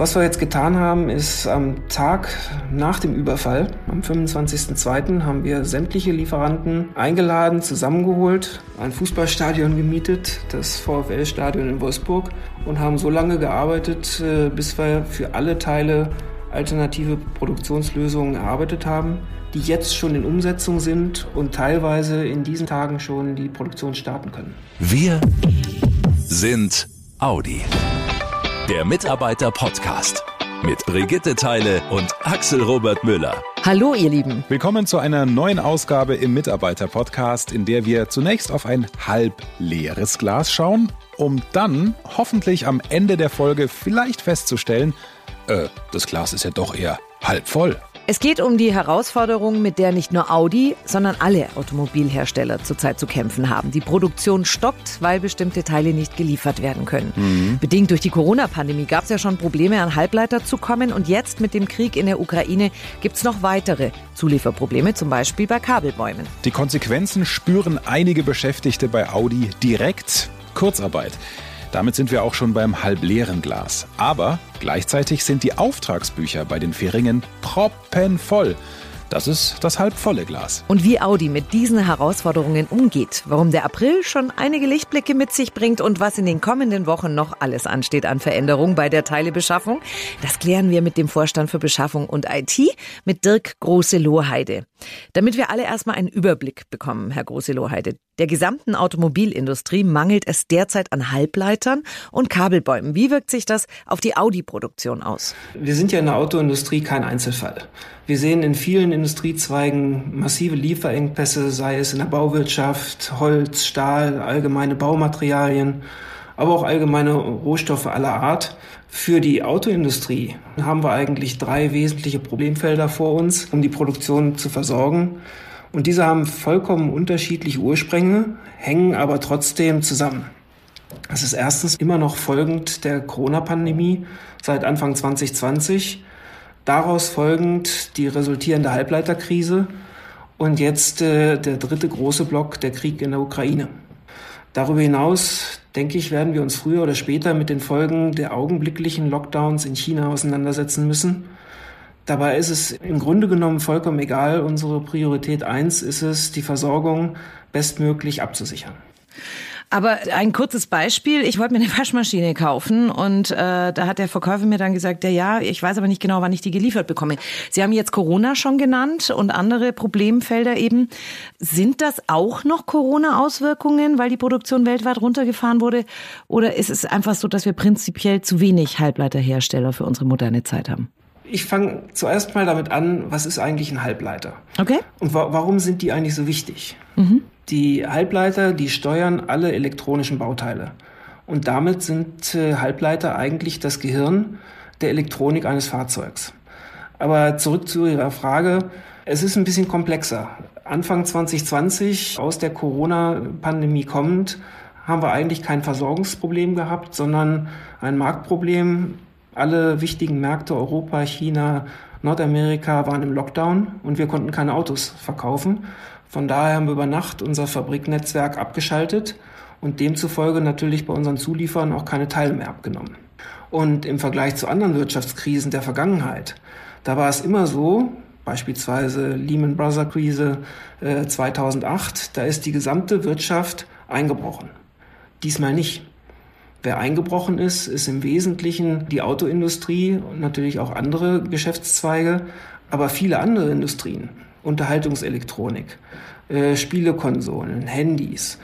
Was wir jetzt getan haben, ist am Tag nach dem Überfall, am 25.02., haben wir sämtliche Lieferanten eingeladen, zusammengeholt, ein Fußballstadion gemietet, das VfL-Stadion in Wolfsburg, und haben so lange gearbeitet, äh, bis wir für alle Teile alternative Produktionslösungen erarbeitet haben, die jetzt schon in Umsetzung sind und teilweise in diesen Tagen schon die Produktion starten können. Wir sind Audi. Der Mitarbeiter-Podcast mit Brigitte Teile und Axel Robert Müller. Hallo, ihr Lieben. Willkommen zu einer neuen Ausgabe im Mitarbeiter-Podcast, in der wir zunächst auf ein halb leeres Glas schauen, um dann hoffentlich am Ende der Folge vielleicht festzustellen, äh, das Glas ist ja doch eher halb voll. Es geht um die Herausforderung, mit der nicht nur Audi, sondern alle Automobilhersteller zurzeit zu kämpfen haben. Die Produktion stockt, weil bestimmte Teile nicht geliefert werden können. Mhm. Bedingt durch die Corona-Pandemie gab es ja schon Probleme, an Halbleiter zu kommen. Und jetzt mit dem Krieg in der Ukraine gibt es noch weitere Zulieferprobleme, zum Beispiel bei Kabelbäumen. Die Konsequenzen spüren einige Beschäftigte bei Audi direkt. Kurzarbeit. Damit sind wir auch schon beim halbleeren Glas. Aber gleichzeitig sind die Auftragsbücher bei den Fähringen proppenvoll. Das ist das halbvolle Glas. Und wie Audi mit diesen Herausforderungen umgeht, warum der April schon einige Lichtblicke mit sich bringt und was in den kommenden Wochen noch alles ansteht an Veränderungen bei der Teilebeschaffung, das klären wir mit dem Vorstand für Beschaffung und IT, mit Dirk Große-Lohheide. Damit wir alle erstmal einen Überblick bekommen, Herr Große-Lohheide. Der gesamten Automobilindustrie mangelt es derzeit an Halbleitern und Kabelbäumen. Wie wirkt sich das auf die Audi-Produktion aus? Wir sind ja in der Autoindustrie kein Einzelfall. Wir sehen in vielen Industriezweigen massive Lieferengpässe, sei es in der Bauwirtschaft, Holz, Stahl, allgemeine Baumaterialien, aber auch allgemeine Rohstoffe aller Art. Für die Autoindustrie haben wir eigentlich drei wesentliche Problemfelder vor uns, um die Produktion zu versorgen. Und diese haben vollkommen unterschiedliche Ursprünge, hängen aber trotzdem zusammen. Das ist erstens immer noch folgend der Corona-Pandemie seit Anfang 2020 Daraus folgend die resultierende Halbleiterkrise und jetzt äh, der dritte große Block, der Krieg in der Ukraine. Darüber hinaus, denke ich, werden wir uns früher oder später mit den Folgen der augenblicklichen Lockdowns in China auseinandersetzen müssen. Dabei ist es im Grunde genommen vollkommen egal. Unsere Priorität eins ist es, die Versorgung bestmöglich abzusichern. Aber ein kurzes Beispiel. Ich wollte mir eine Waschmaschine kaufen und äh, da hat der Verkäufer mir dann gesagt, ja, ja, ich weiß aber nicht genau, wann ich die geliefert bekomme. Sie haben jetzt Corona schon genannt und andere Problemfelder eben. Sind das auch noch Corona-Auswirkungen, weil die Produktion weltweit runtergefahren wurde? Oder ist es einfach so, dass wir prinzipiell zu wenig Halbleiterhersteller für unsere moderne Zeit haben? Ich fange zuerst mal damit an, was ist eigentlich ein Halbleiter? Okay. Und wa warum sind die eigentlich so wichtig? Mhm. Die Halbleiter, die steuern alle elektronischen Bauteile. Und damit sind äh, Halbleiter eigentlich das Gehirn der Elektronik eines Fahrzeugs. Aber zurück zu Ihrer Frage. Es ist ein bisschen komplexer. Anfang 2020, aus der Corona-Pandemie kommend, haben wir eigentlich kein Versorgungsproblem gehabt, sondern ein Marktproblem. Alle wichtigen Märkte, Europa, China, Nordamerika waren im Lockdown und wir konnten keine Autos verkaufen. Von daher haben wir über Nacht unser Fabriknetzwerk abgeschaltet und demzufolge natürlich bei unseren Zulieferern auch keine Teile mehr abgenommen. Und im Vergleich zu anderen Wirtschaftskrisen der Vergangenheit, da war es immer so, beispielsweise Lehman Brothers Krise äh, 2008, da ist die gesamte Wirtschaft eingebrochen. Diesmal nicht. Wer eingebrochen ist, ist im Wesentlichen die Autoindustrie und natürlich auch andere Geschäftszweige, aber viele andere Industrien. Unterhaltungselektronik, äh, Spielekonsolen, Handys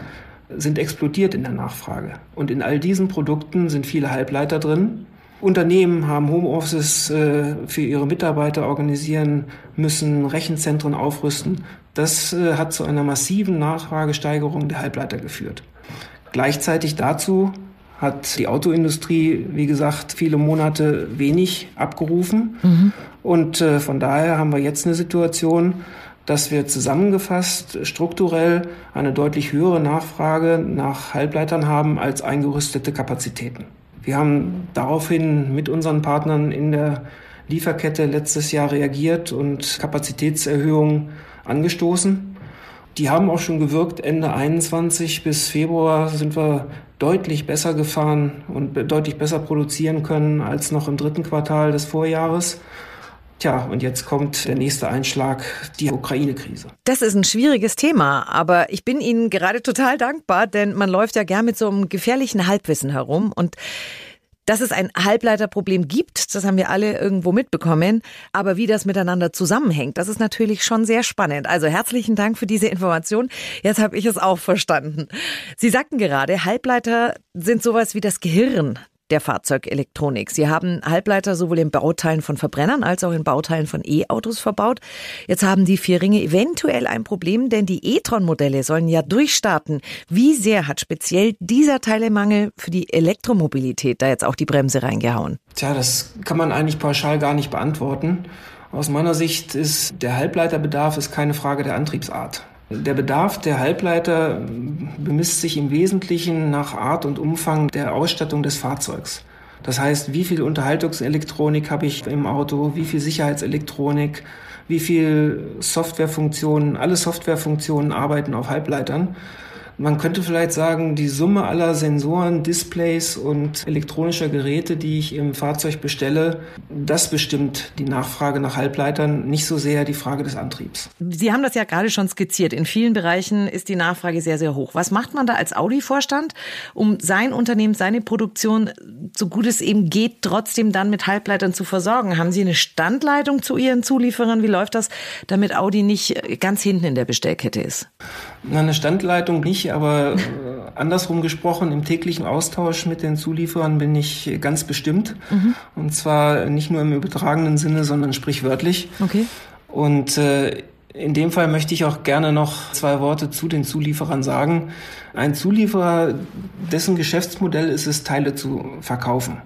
sind explodiert in der Nachfrage. Und in all diesen Produkten sind viele Halbleiter drin. Unternehmen haben Homeoffices äh, für ihre Mitarbeiter organisieren müssen, Rechenzentren aufrüsten. Das äh, hat zu einer massiven Nachfragesteigerung der Halbleiter geführt. Gleichzeitig dazu hat die Autoindustrie, wie gesagt, viele Monate wenig abgerufen. Mhm. Und äh, von daher haben wir jetzt eine Situation, dass wir zusammengefasst strukturell eine deutlich höhere Nachfrage nach Halbleitern haben als eingerüstete Kapazitäten. Wir haben daraufhin mit unseren Partnern in der Lieferkette letztes Jahr reagiert und Kapazitätserhöhungen angestoßen. Die haben auch schon gewirkt. Ende 21 bis Februar sind wir deutlich besser gefahren und deutlich besser produzieren können als noch im dritten Quartal des Vorjahres. Tja, und jetzt kommt der nächste Einschlag, die Ukraine-Krise. Das ist ein schwieriges Thema, aber ich bin Ihnen gerade total dankbar, denn man läuft ja gern mit so einem gefährlichen Halbwissen herum und dass es ein Halbleiterproblem gibt, das haben wir alle irgendwo mitbekommen. Aber wie das miteinander zusammenhängt, das ist natürlich schon sehr spannend. Also herzlichen Dank für diese Information. Jetzt habe ich es auch verstanden. Sie sagten gerade, Halbleiter sind sowas wie das Gehirn der Fahrzeugelektronik. Sie haben Halbleiter sowohl in Bauteilen von Verbrennern als auch in Bauteilen von E-Autos verbaut. Jetzt haben die vier Ringe eventuell ein Problem, denn die e-tron-Modelle sollen ja durchstarten. Wie sehr hat speziell dieser Teilemangel für die Elektromobilität da jetzt auch die Bremse reingehauen? Tja, das kann man eigentlich pauschal gar nicht beantworten. Aus meiner Sicht ist der Halbleiterbedarf ist keine Frage der Antriebsart. Der Bedarf der Halbleiter bemisst sich im Wesentlichen nach Art und Umfang der Ausstattung des Fahrzeugs. Das heißt, wie viel Unterhaltungselektronik habe ich im Auto, wie viel Sicherheitselektronik, wie viel Softwarefunktionen, alle Softwarefunktionen arbeiten auf Halbleitern. Man könnte vielleicht sagen, die Summe aller Sensoren, Displays und elektronischer Geräte, die ich im Fahrzeug bestelle, das bestimmt die Nachfrage nach Halbleitern, nicht so sehr die Frage des Antriebs. Sie haben das ja gerade schon skizziert. In vielen Bereichen ist die Nachfrage sehr, sehr hoch. Was macht man da als Audi-Vorstand, um sein Unternehmen, seine Produktion, so gut es eben geht, trotzdem dann mit Halbleitern zu versorgen? Haben Sie eine Standleitung zu Ihren Zulieferern? Wie läuft das, damit Audi nicht ganz hinten in der Bestellkette ist? Na, eine Standleitung nicht, aber äh, andersrum gesprochen, im täglichen Austausch mit den Zulieferern bin ich ganz bestimmt. Mhm. Und zwar nicht nur im übertragenen Sinne, sondern sprichwörtlich. Okay. Und äh, in dem Fall möchte ich auch gerne noch zwei Worte zu den Zulieferern sagen. Ein Zulieferer, dessen Geschäftsmodell ist es, Teile zu verkaufen.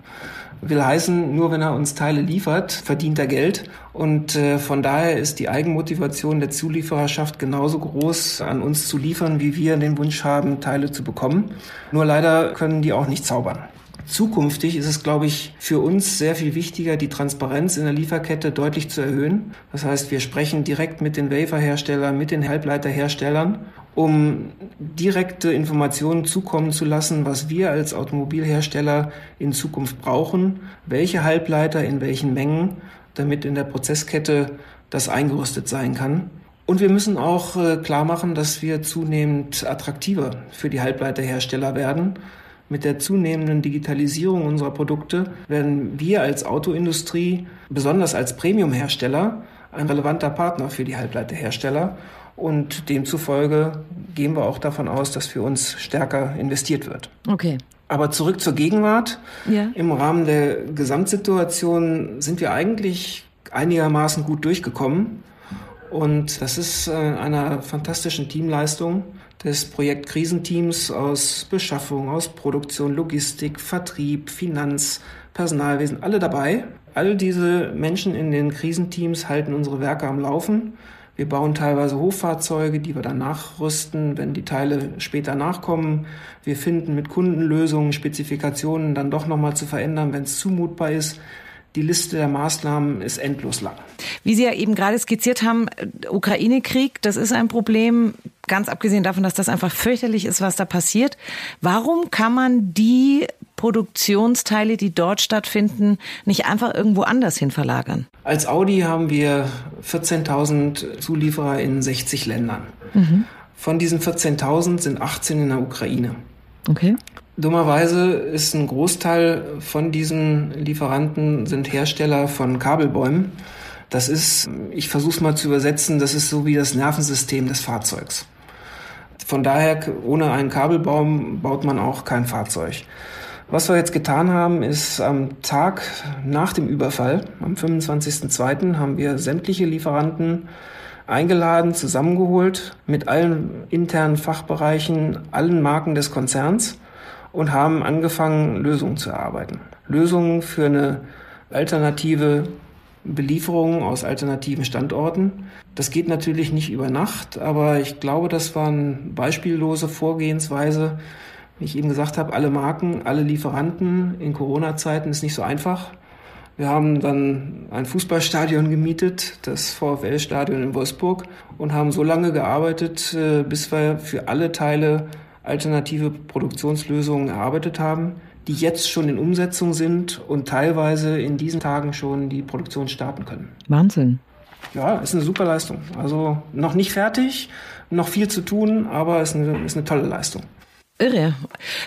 Will heißen, nur wenn er uns Teile liefert, verdient er Geld. Und äh, von daher ist die Eigenmotivation der Zuliefererschaft genauso groß, an uns zu liefern, wie wir den Wunsch haben, Teile zu bekommen. Nur leider können die auch nicht zaubern. Zukünftig ist es, glaube ich, für uns sehr viel wichtiger, die Transparenz in der Lieferkette deutlich zu erhöhen. Das heißt, wir sprechen direkt mit den Waferherstellern, mit den Halbleiterherstellern um direkte Informationen zukommen zu lassen, was wir als Automobilhersteller in Zukunft brauchen, welche Halbleiter in welchen Mengen, damit in der Prozesskette das eingerüstet sein kann. Und wir müssen auch äh, klar machen, dass wir zunehmend attraktiver für die Halbleiterhersteller werden. Mit der zunehmenden Digitalisierung unserer Produkte werden wir als Autoindustrie, besonders als Premiumhersteller, ein relevanter Partner für die Halbleiterhersteller. Und demzufolge gehen wir auch davon aus, dass für uns stärker investiert wird. Okay. Aber zurück zur Gegenwart. Ja. Im Rahmen der Gesamtsituation sind wir eigentlich einigermaßen gut durchgekommen. Und das ist äh, einer fantastischen Teamleistung des Projektkrisenteams aus Beschaffung, aus Produktion, Logistik, Vertrieb, Finanz, Personalwesen, alle dabei. All diese Menschen in den Krisenteams halten unsere Werke am Laufen. Wir bauen teilweise Hochfahrzeuge, die wir dann nachrüsten, wenn die Teile später nachkommen. Wir finden mit Kundenlösungen, Spezifikationen dann doch nochmal zu verändern, wenn es zumutbar ist. Die Liste der Maßnahmen ist endlos lang. Wie Sie ja eben gerade skizziert haben, Ukraine-Krieg, das ist ein Problem, ganz abgesehen davon, dass das einfach fürchterlich ist, was da passiert. Warum kann man die Produktionsteile, die dort stattfinden, nicht einfach irgendwo anders hin verlagern? Als Audi haben wir 14.000 Zulieferer in 60 Ländern. Mhm. Von diesen 14.000 sind 18 in der Ukraine. Okay. Dummerweise ist ein Großteil von diesen Lieferanten sind Hersteller von Kabelbäumen. Das ist, ich versuche es mal zu übersetzen, das ist so wie das Nervensystem des Fahrzeugs. Von daher, ohne einen Kabelbaum baut man auch kein Fahrzeug. Was wir jetzt getan haben, ist am Tag nach dem Überfall, am 25.02., haben wir sämtliche Lieferanten eingeladen, zusammengeholt mit allen internen Fachbereichen, allen Marken des Konzerns und haben angefangen, Lösungen zu erarbeiten. Lösungen für eine alternative Belieferung aus alternativen Standorten. Das geht natürlich nicht über Nacht, aber ich glaube, das war eine beispiellose Vorgehensweise. Wie ich eben gesagt habe, alle Marken, alle Lieferanten in Corona-Zeiten ist nicht so einfach. Wir haben dann ein Fußballstadion gemietet, das VfL-Stadion in Wolfsburg, und haben so lange gearbeitet, äh, bis wir für alle Teile alternative Produktionslösungen erarbeitet haben, die jetzt schon in Umsetzung sind und teilweise in diesen Tagen schon die Produktion starten können. Wahnsinn. Ja, ist eine super Leistung. Also noch nicht fertig, noch viel zu tun, aber ist eine, ist eine tolle Leistung. Irre.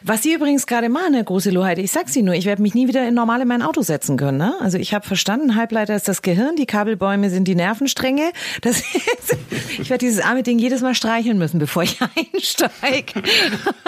Was Sie übrigens gerade machen, Herr Große Lohheide, ich sag's Ihnen nur, ich werde mich nie wieder in normal in mein Auto setzen können. Ne? Also ich habe verstanden, Halbleiter ist das Gehirn, die Kabelbäume sind die Nervenstränge. Das ist, ich werde dieses arme Ding jedes Mal streicheln müssen, bevor ich einsteige.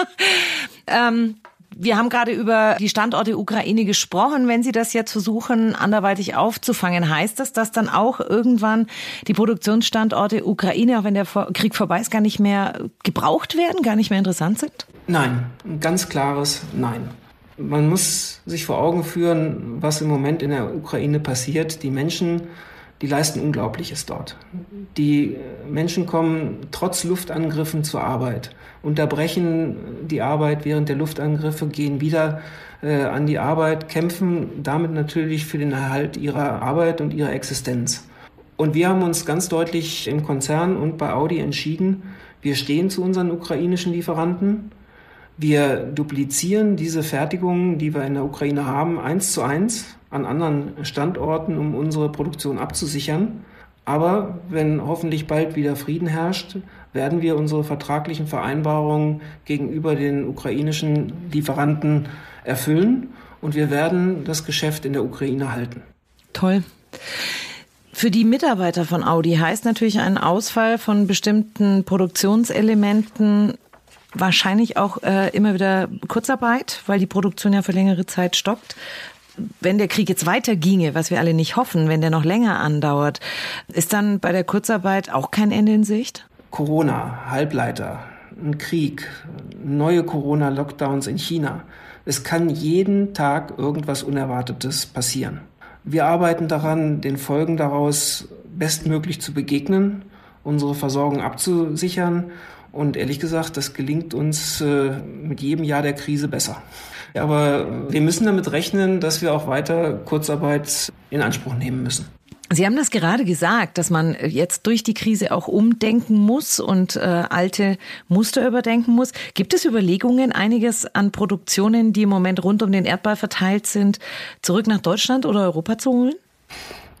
ähm, wir haben gerade über die Standorte Ukraine gesprochen. Wenn Sie das jetzt versuchen, anderweitig aufzufangen, heißt das, dass dann auch irgendwann die Produktionsstandorte Ukraine, auch wenn der Krieg vorbei ist, gar nicht mehr gebraucht werden, gar nicht mehr interessant sind? Nein, ein ganz klares Nein. Man muss sich vor Augen führen, was im Moment in der Ukraine passiert. Die Menschen die leisten Unglaubliches dort. Die Menschen kommen trotz Luftangriffen zur Arbeit, unterbrechen die Arbeit während der Luftangriffe, gehen wieder äh, an die Arbeit, kämpfen damit natürlich für den Erhalt ihrer Arbeit und ihrer Existenz. Und wir haben uns ganz deutlich im Konzern und bei Audi entschieden, wir stehen zu unseren ukrainischen Lieferanten. Wir duplizieren diese Fertigungen, die wir in der Ukraine haben, eins zu eins an anderen Standorten, um unsere Produktion abzusichern. Aber wenn hoffentlich bald wieder Frieden herrscht, werden wir unsere vertraglichen Vereinbarungen gegenüber den ukrainischen Lieferanten erfüllen und wir werden das Geschäft in der Ukraine halten. Toll. Für die Mitarbeiter von Audi heißt natürlich ein Ausfall von bestimmten Produktionselementen wahrscheinlich auch äh, immer wieder Kurzarbeit, weil die Produktion ja für längere Zeit stockt wenn der Krieg jetzt weiterginge, was wir alle nicht hoffen, wenn der noch länger andauert, ist dann bei der Kurzarbeit auch kein Ende in Sicht? Corona, Halbleiter, ein Krieg, neue Corona-Lockdowns in China. Es kann jeden Tag irgendwas Unerwartetes passieren. Wir arbeiten daran, den Folgen daraus bestmöglich zu begegnen, unsere Versorgung abzusichern. Und ehrlich gesagt, das gelingt uns äh, mit jedem Jahr der Krise besser. Aber wir müssen damit rechnen, dass wir auch weiter Kurzarbeit in Anspruch nehmen müssen. Sie haben das gerade gesagt, dass man jetzt durch die Krise auch umdenken muss und äh, alte Muster überdenken muss. Gibt es Überlegungen, einiges an Produktionen, die im Moment rund um den Erdball verteilt sind, zurück nach Deutschland oder Europa zu holen?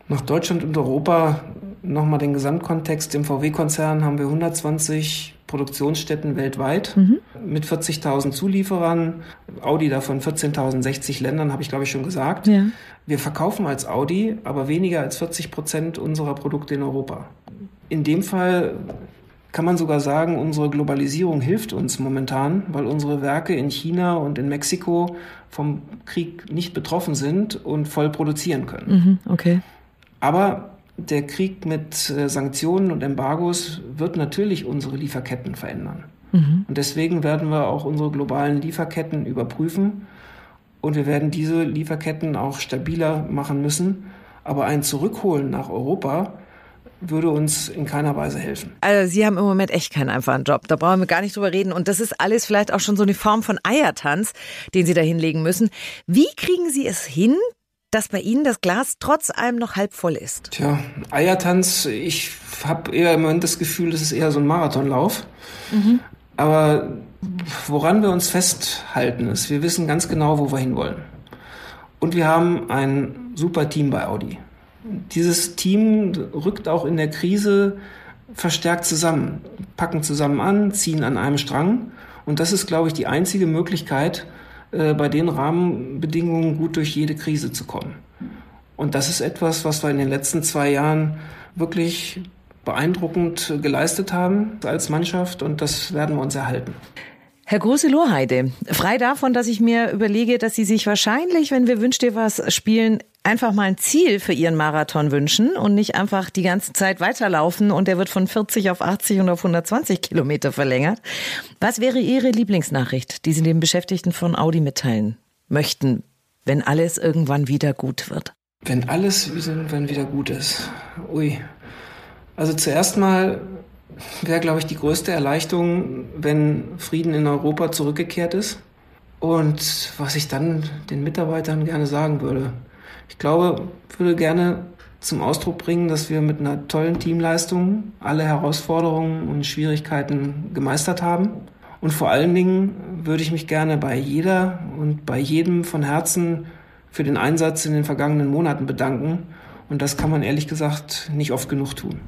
Nach Deutschland und Europa nochmal den Gesamtkontext. Im VW-Konzern haben wir 120 Produktionsstätten weltweit mhm. mit 40.000 Zulieferern. Audi davon 14.060 Ländern, habe ich glaube ich schon gesagt. Ja. Wir verkaufen als Audi aber weniger als 40 Prozent unserer Produkte in Europa. In dem Fall kann man sogar sagen, unsere Globalisierung hilft uns momentan, weil unsere Werke in China und in Mexiko vom Krieg nicht betroffen sind und voll produzieren können. Mhm, okay. Aber der Krieg mit äh, Sanktionen und Embargos wird natürlich unsere Lieferketten verändern. Mhm. Und deswegen werden wir auch unsere globalen Lieferketten überprüfen und wir werden diese Lieferketten auch stabiler machen müssen. Aber ein Zurückholen nach Europa würde uns in keiner Weise helfen. Also Sie haben im Moment echt keinen einfachen Job. Da brauchen wir gar nicht drüber reden. Und das ist alles vielleicht auch schon so eine Form von Eiertanz, den Sie da hinlegen müssen. Wie kriegen Sie es hin, dass bei Ihnen das Glas trotz allem noch halb voll ist? Tja, Eiertanz, ich habe eher im Moment das Gefühl, das ist eher so ein Marathonlauf. Mhm. Aber woran wir uns festhalten, ist, wir wissen ganz genau, wo wir hinwollen. Und wir haben ein super Team bei Audi. Dieses Team rückt auch in der Krise verstärkt zusammen, packen zusammen an, ziehen an einem Strang. Und das ist, glaube ich, die einzige Möglichkeit, äh, bei den Rahmenbedingungen gut durch jede Krise zu kommen. Und das ist etwas, was wir in den letzten zwei Jahren wirklich beeindruckend geleistet haben als Mannschaft und das werden wir uns erhalten. Herr Große Lohheide, frei davon, dass ich mir überlege, dass Sie sich wahrscheinlich, wenn wir Wünsch dir was spielen, einfach mal ein Ziel für Ihren Marathon wünschen und nicht einfach die ganze Zeit weiterlaufen und der wird von 40 auf 80 und auf 120 Kilometer verlängert. Was wäre Ihre Lieblingsnachricht, die Sie den Beschäftigten von Audi mitteilen möchten, wenn alles irgendwann wieder gut wird? Wenn alles irgendwann wieder gut ist. Ui. Also zuerst mal wäre, glaube ich, die größte Erleichterung, wenn Frieden in Europa zurückgekehrt ist. Und was ich dann den Mitarbeitern gerne sagen würde, ich glaube, würde gerne zum Ausdruck bringen, dass wir mit einer tollen Teamleistung alle Herausforderungen und Schwierigkeiten gemeistert haben Und vor allen Dingen würde ich mich gerne bei jeder und bei jedem von Herzen für den Einsatz in den vergangenen Monaten bedanken. Und das kann man ehrlich gesagt nicht oft genug tun.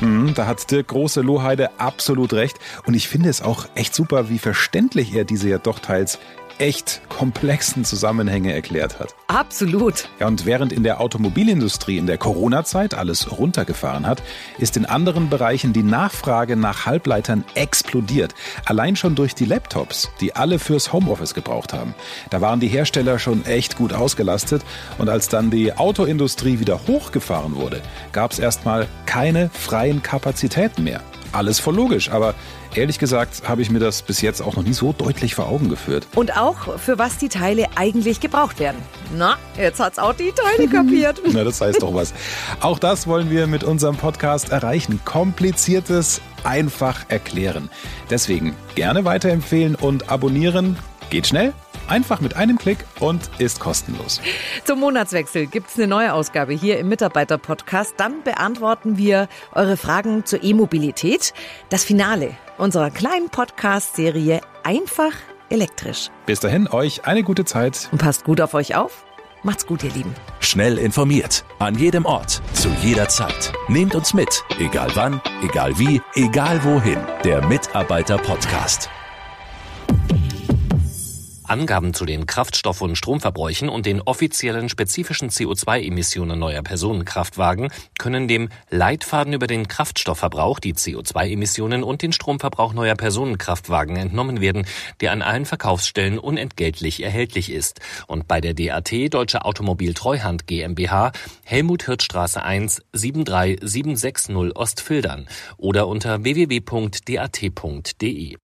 Mhm, da hat Dirk Große Lohheide absolut recht. Und ich finde es auch echt super, wie verständlich er diese ja doch teils echt komplexen Zusammenhänge erklärt hat. Absolut. Ja, und während in der Automobilindustrie in der Corona-Zeit alles runtergefahren hat, ist in anderen Bereichen die Nachfrage nach Halbleitern explodiert. Allein schon durch die Laptops, die alle fürs Homeoffice gebraucht haben. Da waren die Hersteller schon echt gut ausgelastet und als dann die Autoindustrie wieder hochgefahren wurde, gab es erstmal keine freien Kapazitäten mehr. Alles voll logisch, aber ehrlich gesagt habe ich mir das bis jetzt auch noch nie so deutlich vor Augen geführt. Und auch, für was die Teile eigentlich gebraucht werden. Na, jetzt hat's auch die Teile kapiert. Na, das heißt doch was. Auch das wollen wir mit unserem Podcast erreichen. Kompliziertes einfach erklären. Deswegen gerne weiterempfehlen und abonnieren. Geht schnell Einfach mit einem Klick und ist kostenlos. Zum Monatswechsel gibt es eine neue Ausgabe hier im Mitarbeiter-Podcast. Dann beantworten wir eure Fragen zur E-Mobilität. Das Finale unserer kleinen Podcast-Serie Einfach elektrisch. Bis dahin, euch eine gute Zeit. Und passt gut auf euch auf. Macht's gut, ihr Lieben. Schnell informiert. An jedem Ort. Zu jeder Zeit. Nehmt uns mit. Egal wann, egal wie, egal wohin. Der Mitarbeiter-Podcast. Angaben zu den Kraftstoff- und Stromverbräuchen und den offiziellen spezifischen CO2-Emissionen neuer Personenkraftwagen können dem Leitfaden über den Kraftstoffverbrauch, die CO2-Emissionen und den Stromverbrauch neuer Personenkraftwagen entnommen werden, der an allen Verkaufsstellen unentgeltlich erhältlich ist und bei der DAT Deutsche Automobil Treuhand GmbH Helmut Hirtstraße 1 73760 Ostfildern oder unter www.dat.de.